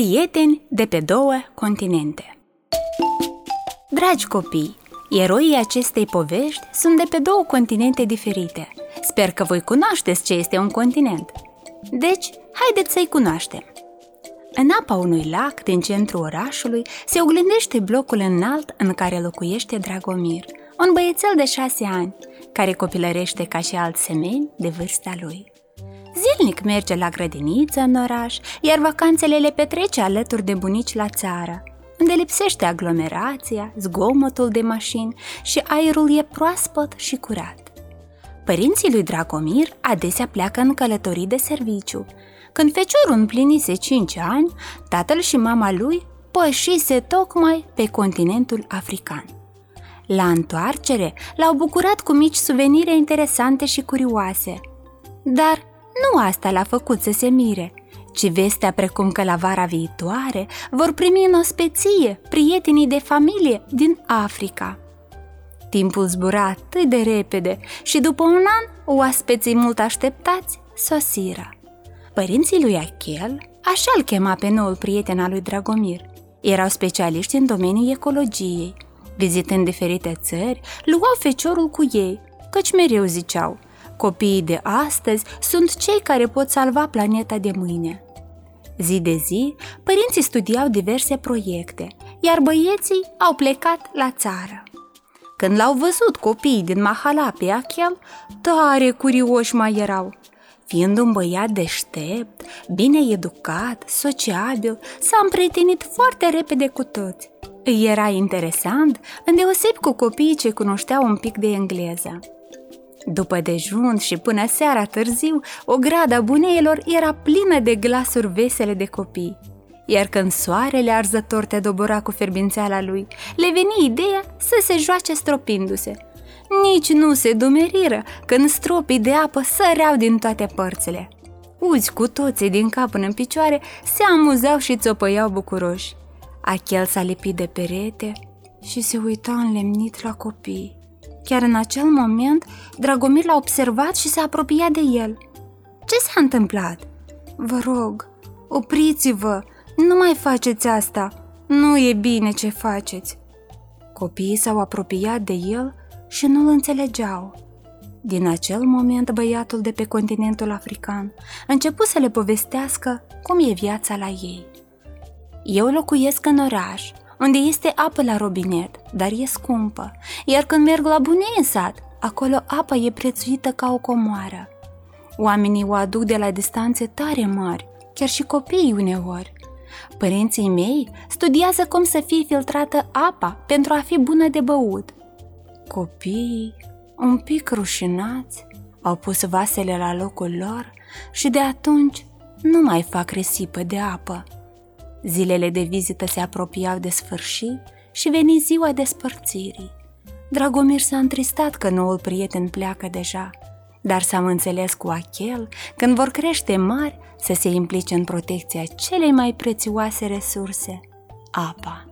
Prieteni de pe două continente Dragi copii, eroii acestei povești sunt de pe două continente diferite. Sper că voi cunoașteți ce este un continent. Deci, haideți să-i cunoaștem. În apa unui lac din centrul orașului se oglindește blocul înalt în care locuiește Dragomir, un băiețel de șase ani, care copilărește ca și alți semeni de vârsta lui. Zilnic merge la grădiniță în oraș, iar vacanțele le petrece alături de bunici la țară, unde lipsește aglomerația, zgomotul de mașini și aerul e proaspăt și curat. Părinții lui Dragomir adesea pleacă în călătorii de serviciu. Când feciorul împlinise 5 ani, tatăl și mama lui pășise tocmai pe continentul african. La întoarcere, l-au bucurat cu mici suvenire interesante și curioase. Dar nu asta l-a făcut să se mire, ci vestea precum că la vara viitoare vor primi în ospeție prietenii de familie din Africa. Timpul zbura atât de repede și după un an, oaspeții mult așteptați sosiră. Părinții lui Achel, așa îl chema pe noul prieten al lui Dragomir, erau specialiști în domeniul ecologiei. Vizitând diferite țări, luau feciorul cu ei, căci mereu ziceau – Copiii de astăzi sunt cei care pot salva planeta de mâine. Zi de zi, părinții studiau diverse proiecte, iar băieții au plecat la țară. Când l-au văzut copiii din Mahala pe Achel, tare curioși mai erau. Fiind un băiat deștept, bine educat, sociabil, s-a împrietenit foarte repede cu toți. Îi era interesant, îndeoseb cu copiii ce cunoșteau un pic de engleză. După dejun și până seara târziu, o grada buneilor era plină de glasuri vesele de copii. Iar când soarele arzător te dobora cu ferbințeala lui, le veni ideea să se joace stropindu-se. Nici nu se dumeriră când stropii de apă săreau din toate părțile. Uzi cu toții din cap până în picioare se amuzau și țopăiau bucuroși. Achel s-a lipit de perete și se uita înlemnit la copii. Chiar în acel moment, Dragomir l-a observat și s-a apropiat de el. Ce s-a întâmplat? Vă rog, opriți-vă, nu mai faceți asta, nu e bine ce faceți. Copiii s-au apropiat de el și nu-l înțelegeau. Din acel moment, băiatul de pe continentul african început să le povestească cum e viața la ei. Eu locuiesc în oraș unde este apă la robinet, dar e scumpă, iar când merg la bunei în sat, acolo apa e prețuită ca o comoară. Oamenii o aduc de la distanțe tare mari, chiar și copiii uneori. Părinții mei studiază cum să fie filtrată apa pentru a fi bună de băut. Copiii, un pic rușinați, au pus vasele la locul lor și de atunci nu mai fac risipă de apă. Zilele de vizită se apropiau de sfârșit și veni ziua despărțirii. Dragomir s-a întristat că noul prieten pleacă deja, dar s-am înțeles cu Achel când vor crește mari să se implice în protecția celei mai prețioase resurse, apa.